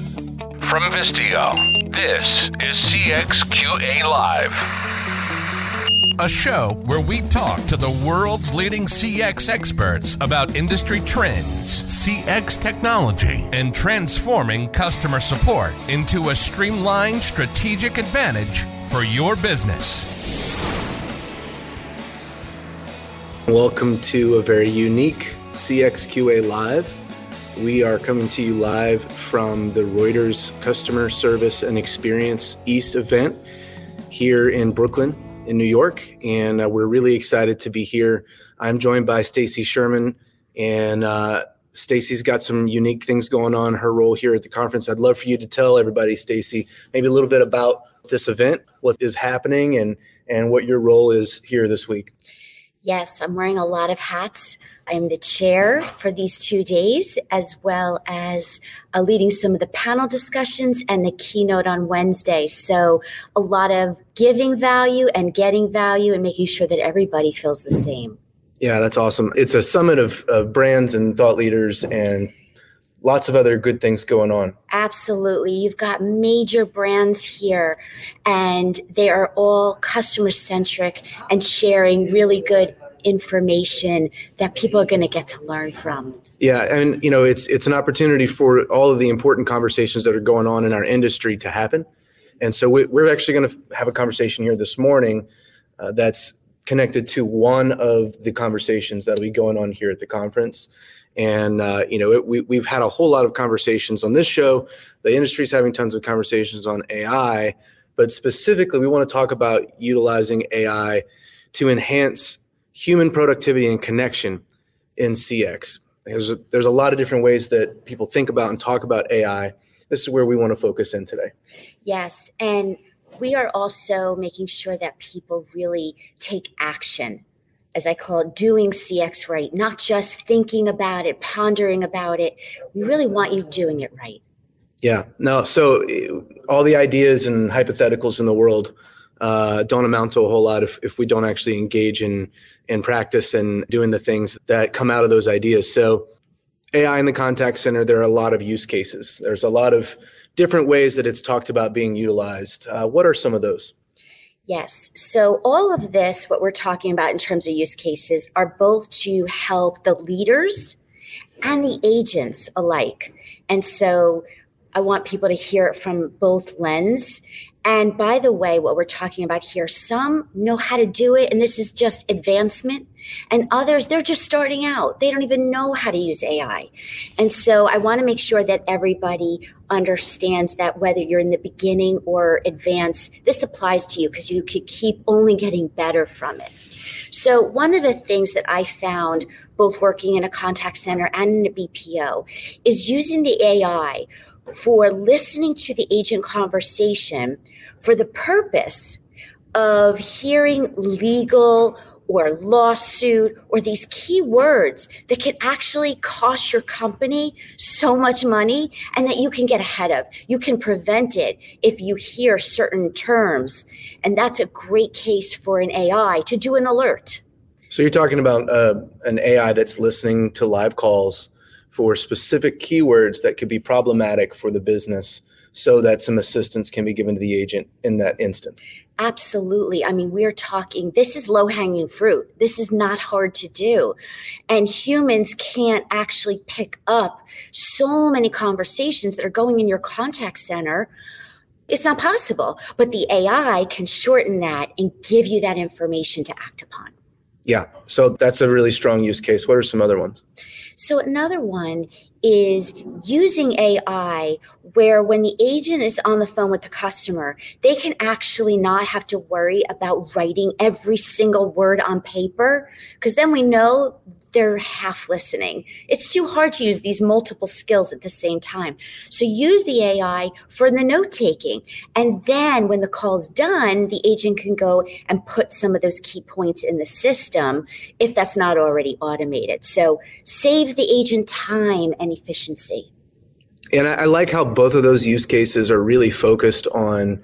From Vistio, this is CXQA Live. A show where we talk to the world's leading CX experts about industry trends, CX technology, and transforming customer support into a streamlined strategic advantage for your business. Welcome to a very unique CXQA Live. We are coming to you live from the Reuters Customer Service and Experience East event here in Brooklyn, in New York, and uh, we're really excited to be here. I'm joined by Stacy Sherman, and uh, Stacy's got some unique things going on. Her role here at the conference. I'd love for you to tell everybody, Stacy, maybe a little bit about this event, what is happening, and and what your role is here this week. Yes, I'm wearing a lot of hats. I'm the chair for these two days, as well as uh, leading some of the panel discussions and the keynote on Wednesday. So, a lot of giving value and getting value and making sure that everybody feels the same. Yeah, that's awesome. It's a summit of, of brands and thought leaders and lots of other good things going on. Absolutely. You've got major brands here, and they are all customer centric and sharing really good information that people are going to get to learn from. Yeah, and you know, it's it's an opportunity for all of the important conversations that are going on in our industry to happen. And so we, are actually going to have a conversation here this morning uh, that's connected to one of the conversations that'll be going on here at the conference. And uh, you know, it, we, we've had a whole lot of conversations on this show. The industry's having tons of conversations on AI, but specifically, we want to talk about utilizing AI to enhance human productivity and connection in CX. There's a, there's a lot of different ways that people think about and talk about AI. This is where we want to focus in today. Yes, and we are also making sure that people really take action as I call it, doing CX right, not just thinking about it, pondering about it. We really want you doing it right. Yeah. No. So all the ideas and hypotheticals in the world uh, don't amount to a whole lot if, if we don't actually engage in in practice and doing the things that come out of those ideas. So AI in the contact center, there are a lot of use cases. There's a lot of different ways that it's talked about being utilized. Uh, what are some of those? Yes. So, all of this, what we're talking about in terms of use cases, are both to help the leaders and the agents alike. And so, I want people to hear it from both lens. And by the way, what we're talking about here, some know how to do it, and this is just advancement. And others, they're just starting out. They don't even know how to use AI. And so I want to make sure that everybody understands that whether you're in the beginning or advanced, this applies to you because you could keep only getting better from it. So, one of the things that I found both working in a contact center and in a BPO is using the AI for listening to the agent conversation for the purpose of hearing legal or lawsuit or these key words that can actually cost your company so much money and that you can get ahead of. You can prevent it if you hear certain terms. And that's a great case for an AI to do an alert. So you're talking about uh, an AI that's listening to live calls for specific keywords that could be problematic for the business so that some assistance can be given to the agent in that instant. Absolutely. I mean, we're talking, this is low hanging fruit. This is not hard to do. And humans can't actually pick up so many conversations that are going in your contact center. It's not possible. But the AI can shorten that and give you that information to act upon. Yeah. So that's a really strong use case. What are some other ones? So, another one is using AI where when the agent is on the phone with the customer, they can actually not have to worry about writing every single word on paper because then we know they're half listening. It's too hard to use these multiple skills at the same time. So use the AI for the note taking. And then when the call's done, the agent can go and put some of those key points in the system if that's not already automated. So save the agent time and efficiency. And I, I like how both of those use cases are really focused on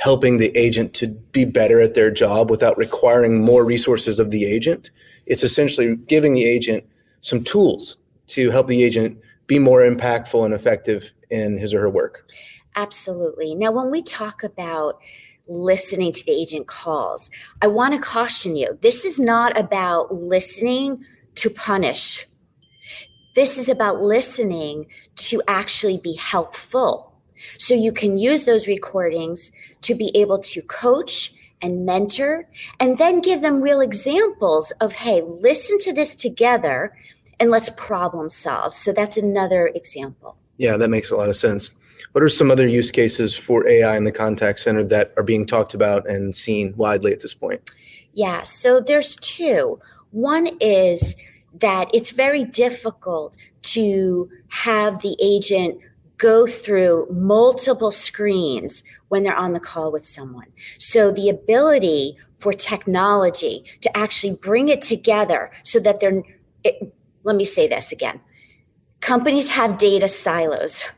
helping the agent to be better at their job without requiring more resources of the agent. It's essentially giving the agent some tools to help the agent be more impactful and effective in his or her work. Absolutely. Now, when we talk about listening to the agent calls, I want to caution you this is not about listening to punish. This is about listening to actually be helpful. So you can use those recordings to be able to coach and mentor and then give them real examples of, hey, listen to this together and let's problem solve. So that's another example. Yeah, that makes a lot of sense. What are some other use cases for AI in the contact center that are being talked about and seen widely at this point? Yeah, so there's two. One is that it's very difficult to have the agent go through multiple screens when they're on the call with someone. So the ability for technology to actually bring it together so that they're, it, let me say this again. Companies have data silos.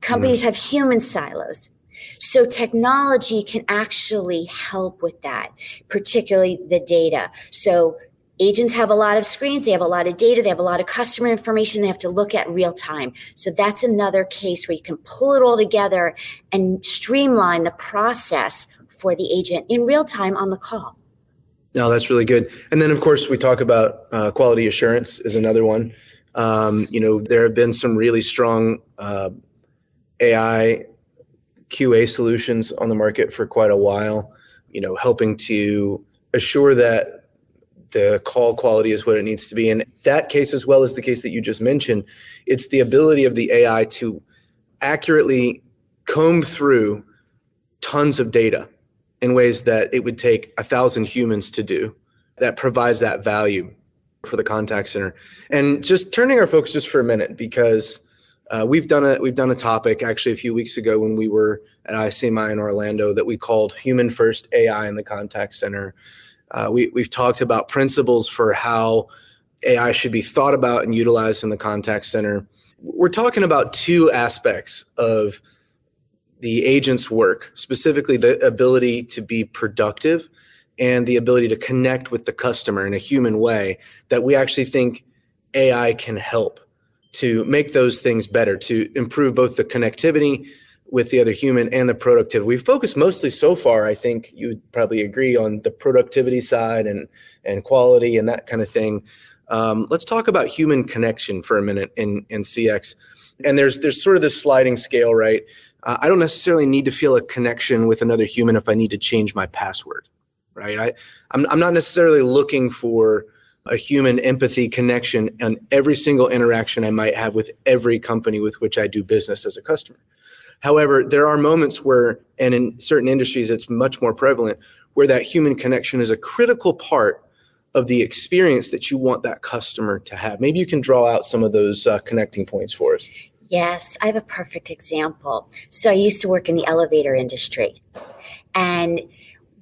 Companies mm. have human silos. So technology can actually help with that, particularly the data. So agents have a lot of screens, they have a lot of data, they have a lot of customer information they have to look at real time. So that's another case where you can pull it all together and streamline the process for the agent in real time on the call. No, that's really good. And then, of course, we talk about uh, quality assurance is another one. Um, you know, there have been some really strong uh, AI QA solutions on the market for quite a while. You know, helping to assure that the call quality is what it needs to be. And that case, as well as the case that you just mentioned, it's the ability of the AI to accurately comb through tons of data in ways that it would take a thousand humans to do that provides that value for the contact center and just turning our focus just for a minute because uh, we've done a we've done a topic actually a few weeks ago when we were at ICMI in Orlando that we called human first AI in the contact center uh, we, we've talked about principles for how AI should be thought about and utilized in the contact center. We're talking about two aspects of the agent's work, specifically the ability to be productive and the ability to connect with the customer in a human way that we actually think AI can help to make those things better, to improve both the connectivity with the other human and the productivity. We've focused mostly so far, I think you would probably agree on the productivity side and and quality and that kind of thing. Um, let's talk about human connection for a minute in in CX. And there's there's sort of this sliding scale, right? Uh, I don't necessarily need to feel a connection with another human if I need to change my password, right? I I'm, I'm not necessarily looking for a human empathy connection on every single interaction I might have with every company with which I do business as a customer. However, there are moments where, and in certain industries, it's much more prevalent, where that human connection is a critical part of the experience that you want that customer to have. Maybe you can draw out some of those uh, connecting points for us. Yes, I have a perfect example. So I used to work in the elevator industry. And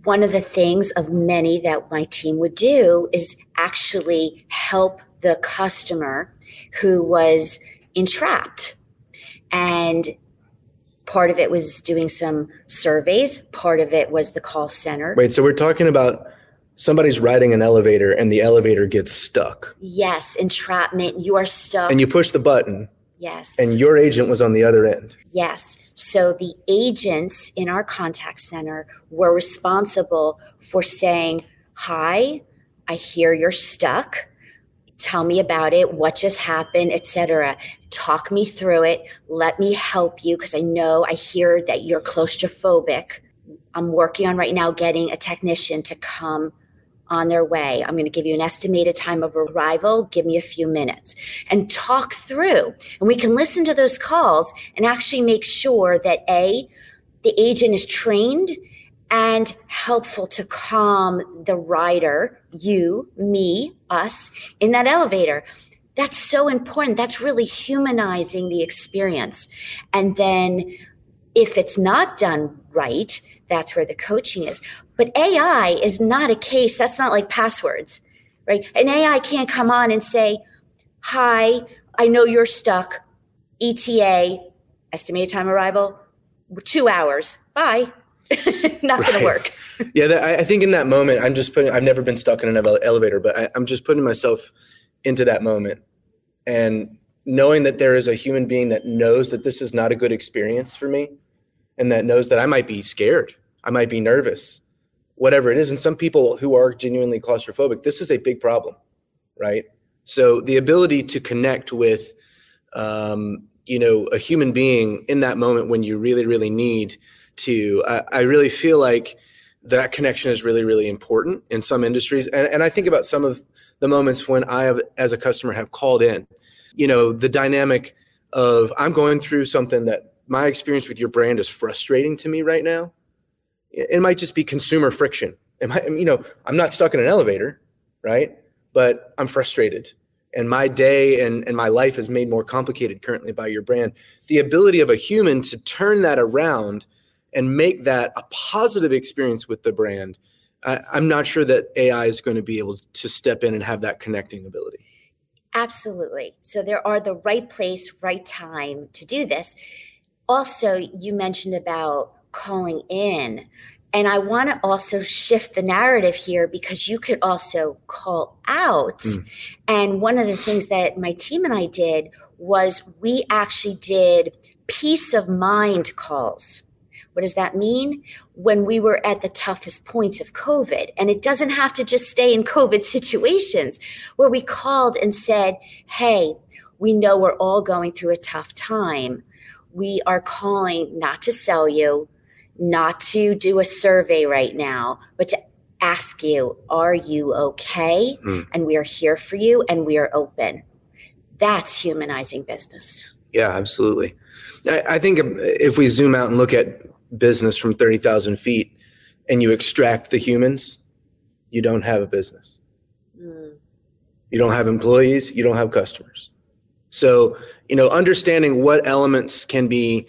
one of the things of many that my team would do is actually help the customer who was entrapped. And Part of it was doing some surveys, part of it was the call center. Wait, so we're talking about somebody's riding an elevator and the elevator gets stuck. Yes, entrapment. You are stuck. And you push the button. Yes. And your agent was on the other end. Yes. So the agents in our contact center were responsible for saying, Hi, I hear you're stuck tell me about it what just happened etc talk me through it. Let me help you because i know i hear that you're claustrophobic. I'm working on right now getting a technician to come on their way. I'm going to give you an estimated time of arrival. Give me a few minutes. And talk through. And we can listen to those calls and actually make sure that a the agent is trained and helpful to calm the rider, you, me, us, in that elevator. That's so important. That's really humanizing the experience. And then if it's not done right, that's where the coaching is. But AI is not a case, that's not like passwords, right? An AI can't come on and say, Hi, I know you're stuck. ETA, estimated time arrival, two hours. Bye not going to work. Yeah, that, I think in that moment, I'm just putting. I've never been stuck in an elevator, but I, I'm just putting myself into that moment, and knowing that there is a human being that knows that this is not a good experience for me and that knows that I might be scared, I might be nervous, whatever it is. And some people who are genuinely claustrophobic, this is a big problem, right? So the ability to connect with, um, you know, a human being in that moment when you really, really need to, I, I really feel like that connection is really, really important in some industries. And, and I think about some of the moments when I have, as a customer, have called in, you know, the dynamic of I'm going through something that my experience with your brand is frustrating to me right now. It might just be consumer friction. It might, you know, I'm not stuck in an elevator, right? But I'm frustrated. And my day and, and my life is made more complicated currently by your brand. The ability of a human to turn that around and make that a positive experience with the brand I, am not sure that AI is going to be able to step in and have that connecting ability. Absolutely. So there are the right place, right time to do this. Also, you mentioned about calling in. And I want to also shift the narrative here because you could also call out. Mm. And one of the things that my team and I did was we actually did peace of mind calls. What does that mean? When we were at the toughest points of COVID, and it doesn't have to just stay in COVID situations, where we called and said, Hey, we know we're all going through a tough time. We are calling not to sell you, not to do a survey right now, but to ask you, Are you okay? Mm. And we are here for you and we are open. That's humanizing business. Yeah, absolutely. I, I think if we zoom out and look at business from 30,000 feet and you extract the humans, you don't have a business. Mm. You don't have employees, you don't have customers. So, you know, understanding what elements can be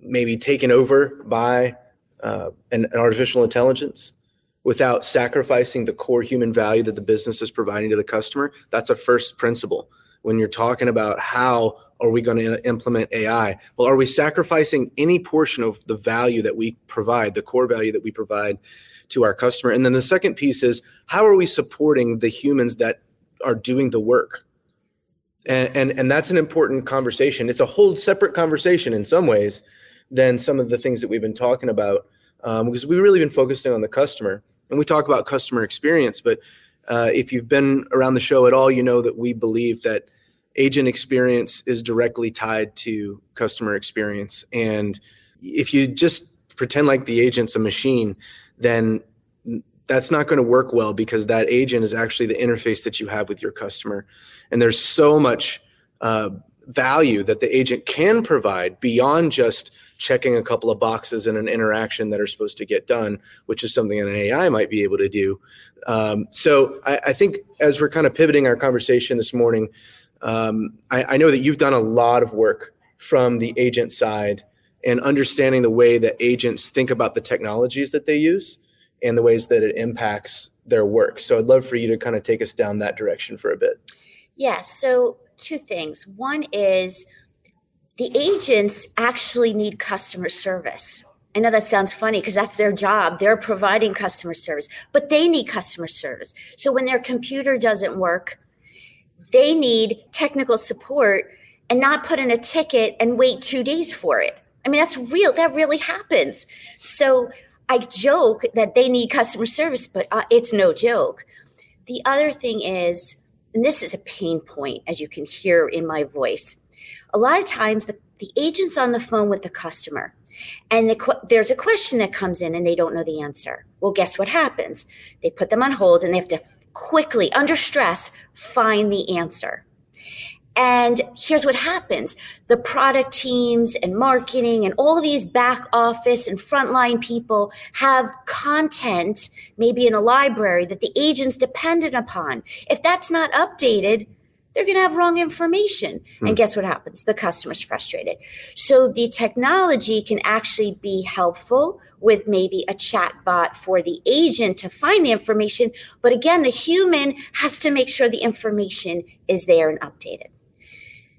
maybe taken over by uh, an, an artificial intelligence without sacrificing the core human value that the business is providing to the customer, that's a first principle when you're talking about how are we going to implement AI? Well, are we sacrificing any portion of the value that we provide, the core value that we provide to our customer? And then the second piece is how are we supporting the humans that are doing the work? And, and, and that's an important conversation. It's a whole separate conversation in some ways than some of the things that we've been talking about um, because we've really been focusing on the customer. And we talk about customer experience, but uh, if you've been around the show at all, you know that we believe that agent experience is directly tied to customer experience. And if you just pretend like the agent's a machine, then that's not going to work well because that agent is actually the interface that you have with your customer. And there's so much uh, value that the agent can provide beyond just checking a couple of boxes in an interaction that are supposed to get done, which is something an AI might be able to do. Um, so I, I think as we're kind of pivoting our conversation this morning, um, I, I know that you've done a lot of work from the agent side and understanding the way that agents think about the technologies that they use and the ways that it impacts their work. So I'd love for you to kind of take us down that direction for a bit. Yeah. So, two things. One is the agents actually need customer service. I know that sounds funny because that's their job. They're providing customer service, but they need customer service. So, when their computer doesn't work, they need technical support and not put in a ticket and wait two days for it. I mean, that's real. That really happens. So I joke that they need customer service, but uh, it's no joke. The other thing is, and this is a pain point, as you can hear in my voice. A lot of times, the, the agent's on the phone with the customer, and the, there's a question that comes in, and they don't know the answer. Well, guess what happens? They put them on hold, and they have to quickly, under stress, find the answer. And here's what happens the product teams and marketing and all these back office and frontline people have content, maybe in a library, that the agent's dependent upon. If that's not updated, they're going to have wrong information. Hmm. And guess what happens? The customer's frustrated. So the technology can actually be helpful with maybe a chat bot for the agent to find the information. But again, the human has to make sure the information is there and updated.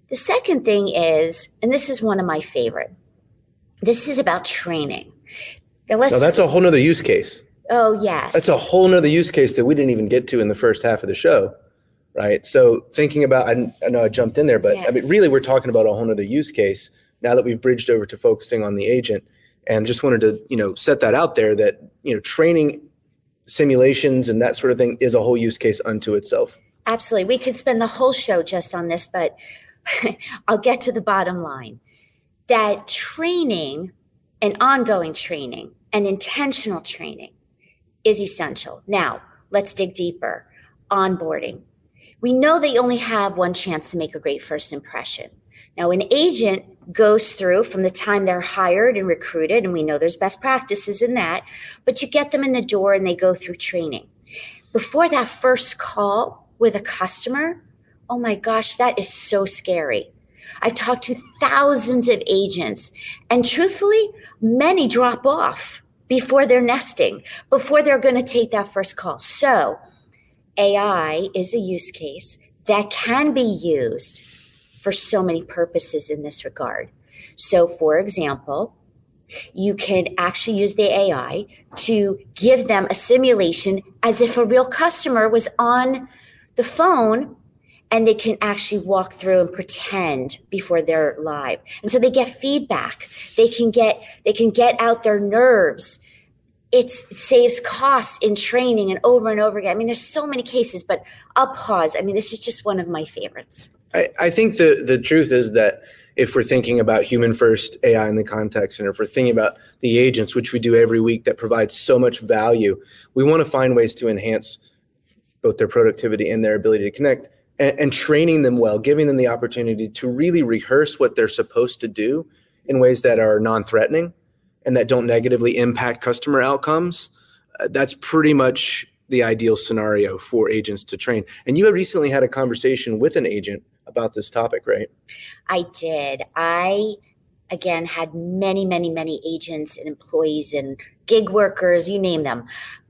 The second thing is, and this is one of my favorite, this is about training. Now, now that's a whole nother use case. Oh, yes. That's a whole nother use case that we didn't even get to in the first half of the show right? So thinking about, I, I know I jumped in there, but yes. I mean, really, we're talking about a whole other use case now that we've bridged over to focusing on the agent, and just wanted to you know set that out there that you know training simulations and that sort of thing is a whole use case unto itself. Absolutely, we could spend the whole show just on this, but I'll get to the bottom line that training and ongoing training and intentional training is essential. Now, let's dig deeper. Onboarding we know they only have one chance to make a great first impression. Now, an agent goes through from the time they're hired and recruited, and we know there's best practices in that, but you get them in the door and they go through training. Before that first call with a customer, oh my gosh, that is so scary. I've talked to thousands of agents, and truthfully, many drop off before they're nesting, before they're going to take that first call. So, AI is a use case that can be used for so many purposes in this regard. So, for example, you can actually use the AI to give them a simulation as if a real customer was on the phone and they can actually walk through and pretend before they're live and so they get feedback they can get they can get out their nerves it saves costs in training and over and over again. I mean, there's so many cases, but I'll pause. I mean, this is just one of my favorites. I, I think the the truth is that if we're thinking about human first AI in the contact center, if we're thinking about the agents, which we do every week that provide so much value, we want to find ways to enhance both their productivity and their ability to connect and, and training them well, giving them the opportunity to really rehearse what they're supposed to do in ways that are non-threatening and that don't negatively impact customer outcomes, uh, that's pretty much the ideal scenario for agents to train. And you recently had a conversation with an agent about this topic, right? I did. I again had many, many, many agents and employees and gig workers, you name them,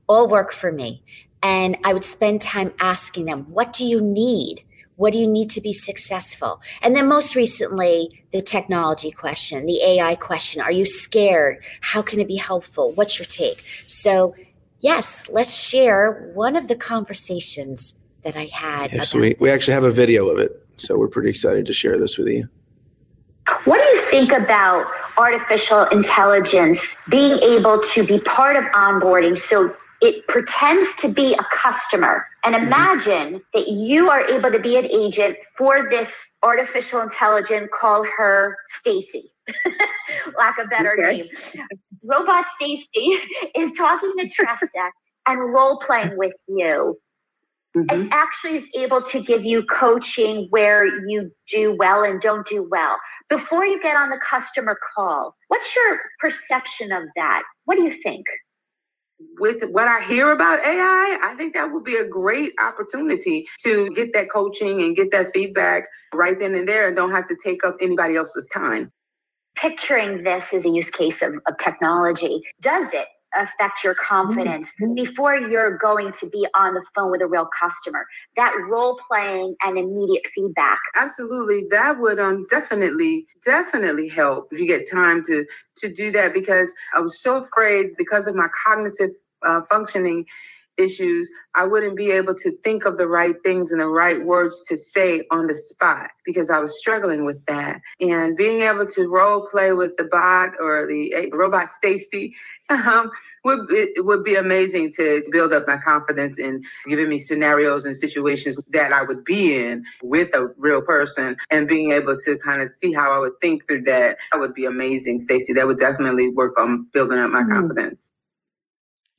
all work for me. And I would spend time asking them, what do you need? What do you need to be successful? And then most recently, the technology question, the AI question. Are you scared? How can it be helpful? What's your take? So, yes, let's share one of the conversations that I had. Yes, we, we actually have a video of it. So we're pretty excited to share this with you. What do you think about artificial intelligence being able to be part of onboarding? So it pretends to be a customer. And mm-hmm. imagine that you are able to be an agent for this artificial intelligence, call her Stacy. Lack of better okay. name. Robot Stacy is talking to Tressa and role playing with you. Mm-hmm. And actually is able to give you coaching where you do well and don't do well. Before you get on the customer call, what's your perception of that? What do you think? With what I hear about AI, I think that would be a great opportunity to get that coaching and get that feedback right then and there and don't have to take up anybody else's time. Picturing this as a use case of, of technology, does it affect your confidence mm-hmm. before you're going to be on the phone with a real customer that role playing and immediate feedback absolutely that would um definitely definitely help if you get time to to do that because i was so afraid because of my cognitive uh, functioning issues, I wouldn't be able to think of the right things and the right words to say on the spot because I was struggling with that. And being able to role play with the bot or the uh, robot Stacy um, would be, would be amazing to build up my confidence in giving me scenarios and situations that I would be in with a real person and being able to kind of see how I would think through that. That would be amazing, Stacy. That would definitely work on building up my mm. confidence.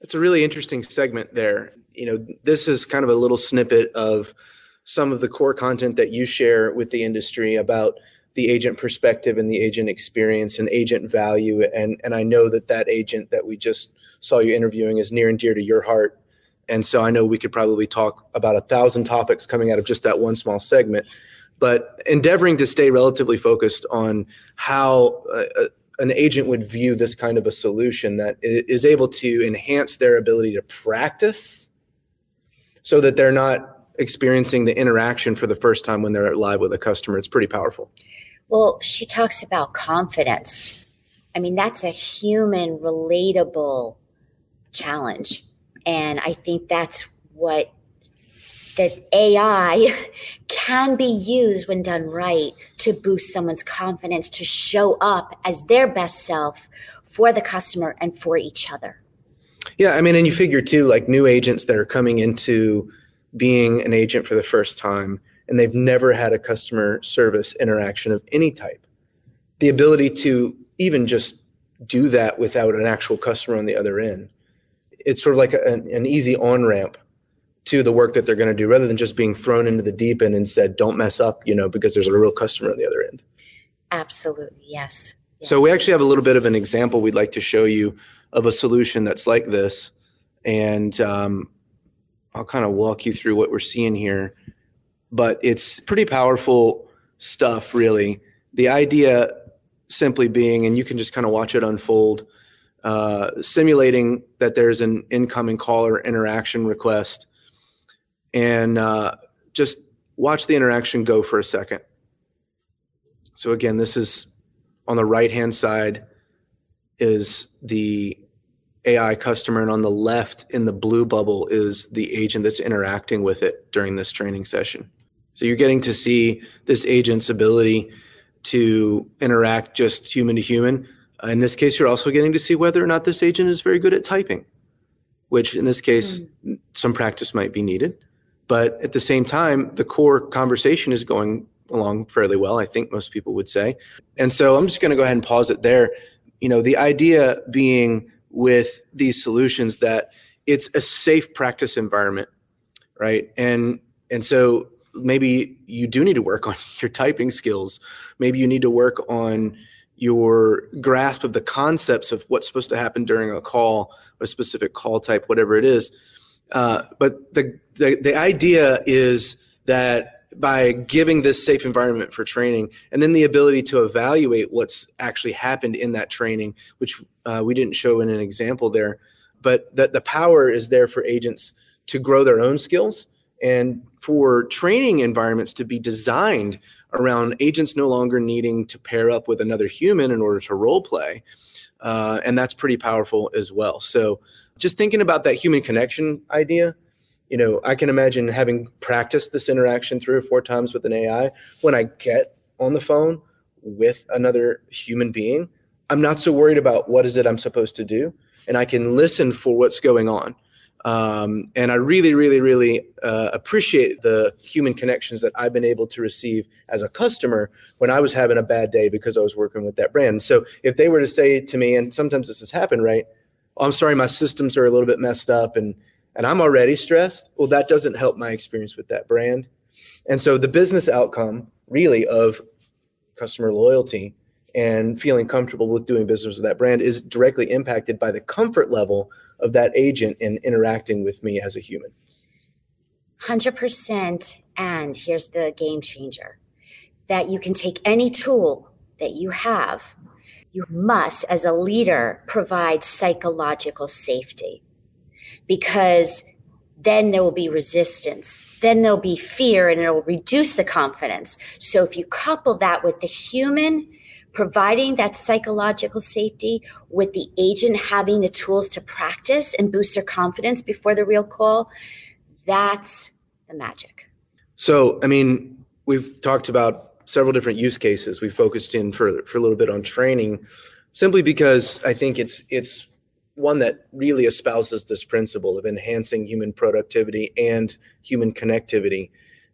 It's a really interesting segment there. You know, this is kind of a little snippet of some of the core content that you share with the industry about the agent perspective and the agent experience and agent value. And, and I know that that agent that we just saw you interviewing is near and dear to your heart. And so I know we could probably talk about a thousand topics coming out of just that one small segment. But endeavoring to stay relatively focused on how uh, uh an agent would view this kind of a solution that is able to enhance their ability to practice so that they're not experiencing the interaction for the first time when they're live with a customer. It's pretty powerful. Well, she talks about confidence. I mean, that's a human, relatable challenge. And I think that's what that AI can be used when done right to boost someone's confidence to show up as their best self for the customer and for each other. Yeah, I mean, and you figure too, like new agents that are coming into being an agent for the first time and they've never had a customer service interaction of any type. The ability to even just do that without an actual customer on the other end. It's sort of like a, an easy on ramp to the work that they're going to do rather than just being thrown into the deep end and said, don't mess up, you know, because there's a real customer on the other end. Absolutely. Yes. yes. So we actually have a little bit of an example we'd like to show you of a solution that's like this. And um, I'll kind of walk you through what we're seeing here. But it's pretty powerful stuff, really. The idea simply being, and you can just kind of watch it unfold, uh, simulating that there's an incoming caller interaction request and uh, just watch the interaction go for a second. So again, this is on the right hand side is the AI customer, and on the left in the blue bubble is the agent that's interacting with it during this training session. So you're getting to see this agent's ability to interact just human to human. Uh, in this case, you're also getting to see whether or not this agent is very good at typing, which in this case, mm. some practice might be needed. But at the same time, the core conversation is going along fairly well, I think most people would say. And so I'm just going to go ahead and pause it there. You know, the idea being with these solutions that it's a safe practice environment, right? And and so maybe you do need to work on your typing skills. Maybe you need to work on your grasp of the concepts of what's supposed to happen during a call, a specific call type, whatever it is. Uh, but the, the the idea is that by giving this safe environment for training and then the ability to evaluate what's actually happened in that training which uh, we didn't show in an example there but that the power is there for agents to grow their own skills and for training environments to be designed around agents no longer needing to pair up with another human in order to role play uh, and that's pretty powerful as well. So just thinking about that human connection idea you know i can imagine having practiced this interaction three or four times with an ai when i get on the phone with another human being i'm not so worried about what is it i'm supposed to do and i can listen for what's going on um, and I really, really, really uh, appreciate the human connections that I've been able to receive as a customer when I was having a bad day because I was working with that brand. So if they were to say to me, and sometimes this has happened, right? Oh, I'm sorry, my systems are a little bit messed up and and I'm already stressed. Well, that doesn't help my experience with that brand. And so the business outcome really of customer loyalty and feeling comfortable with doing business with that brand is directly impacted by the comfort level of that agent in interacting with me as a human. 100%. And here's the game changer that you can take any tool that you have, you must, as a leader, provide psychological safety because then there will be resistance. Then there'll be fear and it'll reduce the confidence. So if you couple that with the human providing that psychological safety with the agent having the tools to practice and boost their confidence before the real call, that's the magic. So, I mean, we've talked about several different use cases. We focused in for for a little bit on training simply because I think it's it's one that really espouses this principle of enhancing human productivity and human connectivity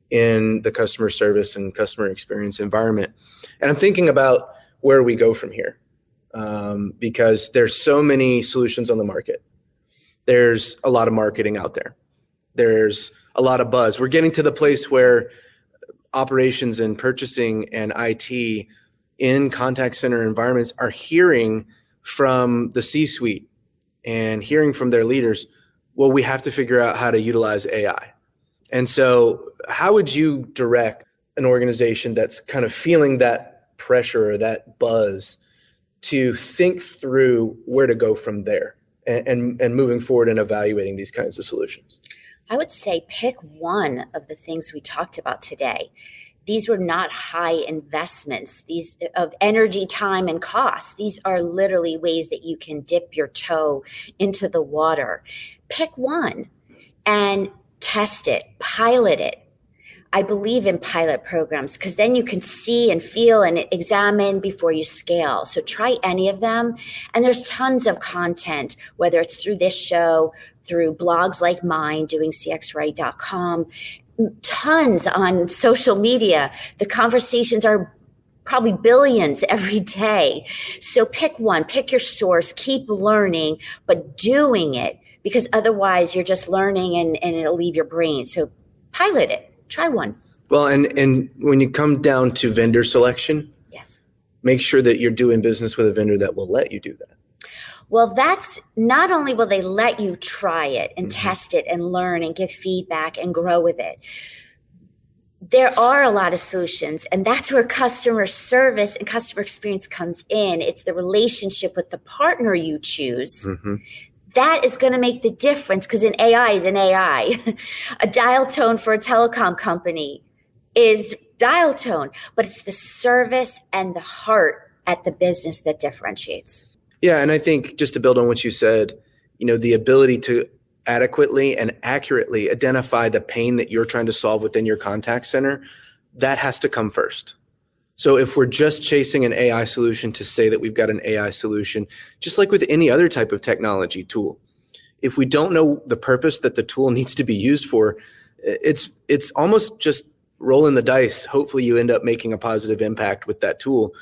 in the customer service and customer experience environment. And I'm thinking about where we go from here. Um, because there's so many solutions on the market. There's a lot of marketing out there. There's a lot of buzz. We're getting to the place where operations and purchasing and it in contact center environments are hearing from the c suite and hearing from their leaders well we have to figure out how to utilize ai and so how would you direct an organization that's kind of feeling that pressure or that buzz to think through where to go from there and, and, and moving forward and evaluating these kinds of solutions? I would say pick one of the things we talked about today. These were not high investments, these of energy, time, and cost. These are literally ways that you can dip your toe into the water. Pick one and test it, pilot it. I believe in pilot programs because then you can see and feel and examine before you scale. So try any of them. And there's tons of content, whether it's through this show, through blogs like mine, doing cxright.com, tons on social media. The conversations are probably billions every day. So pick one, pick your source, keep learning, but doing it because otherwise you're just learning and, and it'll leave your brain. So pilot it try one. Well, and and when you come down to vendor selection, yes, make sure that you're doing business with a vendor that will let you do that. Well, that's not only will they let you try it and mm-hmm. test it and learn and give feedback and grow with it. There are a lot of solutions, and that's where customer service and customer experience comes in. It's the relationship with the partner you choose mm-hmm that is going to make the difference because an AI is an AI. a dial tone for a telecom company is dial tone, but it's the service and the heart at the business that differentiates. Yeah, and I think just to build on what you said, you know, the ability to adequately and accurately identify the pain that you're trying to solve within your contact center, that has to come first. So if we're just chasing an AI solution to say that we've got an AI solution, just like with any other type of technology tool, if we don't know the purpose that the tool needs to be used for, it's it's almost just rolling the dice. Hopefully you end up making a positive impact with that tool.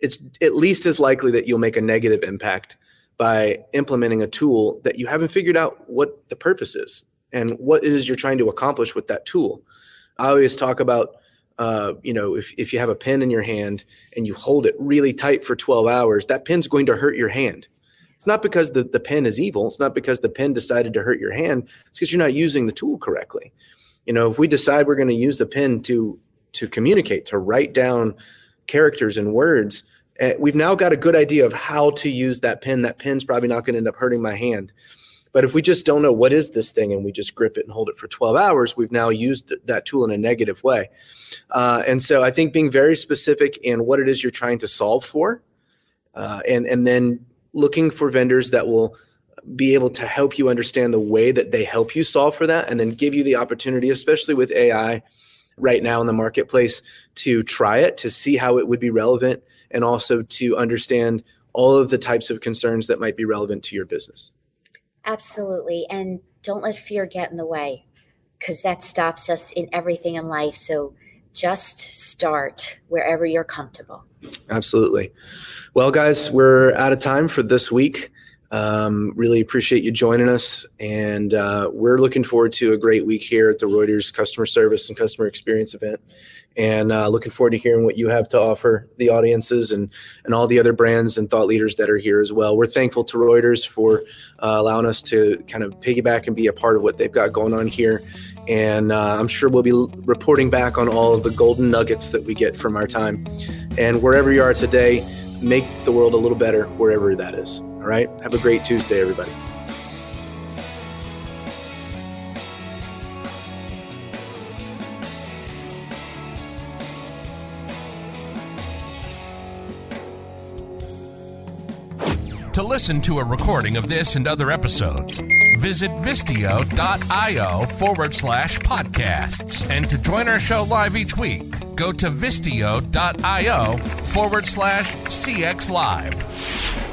It's at least as likely that you'll make a negative impact by implementing a tool that you haven't figured out what the purpose is and what it is you're trying to accomplish with that tool. I always talk about uh, you know, if, if you have a pen in your hand and you hold it really tight for 12 hours, that pen's going to hurt your hand. It's not because the, the pen is evil. It's not because the pen decided to hurt your hand. It's because you're not using the tool correctly. You know, if we decide we're going to use the pen to to communicate, to write down characters and words, uh, we've now got a good idea of how to use that pen. That pen's probably not going to end up hurting my hand. But if we just don't know what is this thing and we just grip it and hold it for 12 hours, we've now used that tool in a negative way. Uh, and so I think being very specific in what it is you're trying to solve for, uh, and and then looking for vendors that will be able to help you understand the way that they help you solve for that, and then give you the opportunity, especially with AI right now in the marketplace, to try it to see how it would be relevant, and also to understand all of the types of concerns that might be relevant to your business. Absolutely. And don't let fear get in the way because that stops us in everything in life. So just start wherever you're comfortable. Absolutely. Well, guys, we're out of time for this week. Um, really appreciate you joining us. And uh, we're looking forward to a great week here at the Reuters Customer Service and Customer Experience event. And uh, looking forward to hearing what you have to offer the audiences and, and all the other brands and thought leaders that are here as well. We're thankful to Reuters for uh, allowing us to kind of piggyback and be a part of what they've got going on here. And uh, I'm sure we'll be reporting back on all of the golden nuggets that we get from our time. And wherever you are today, make the world a little better wherever that is. All right. Have a great Tuesday, everybody. To listen to a recording of this and other episodes, visit Vistio.io forward slash podcasts. And to join our show live each week, go to Vistio.io forward slash CX Live.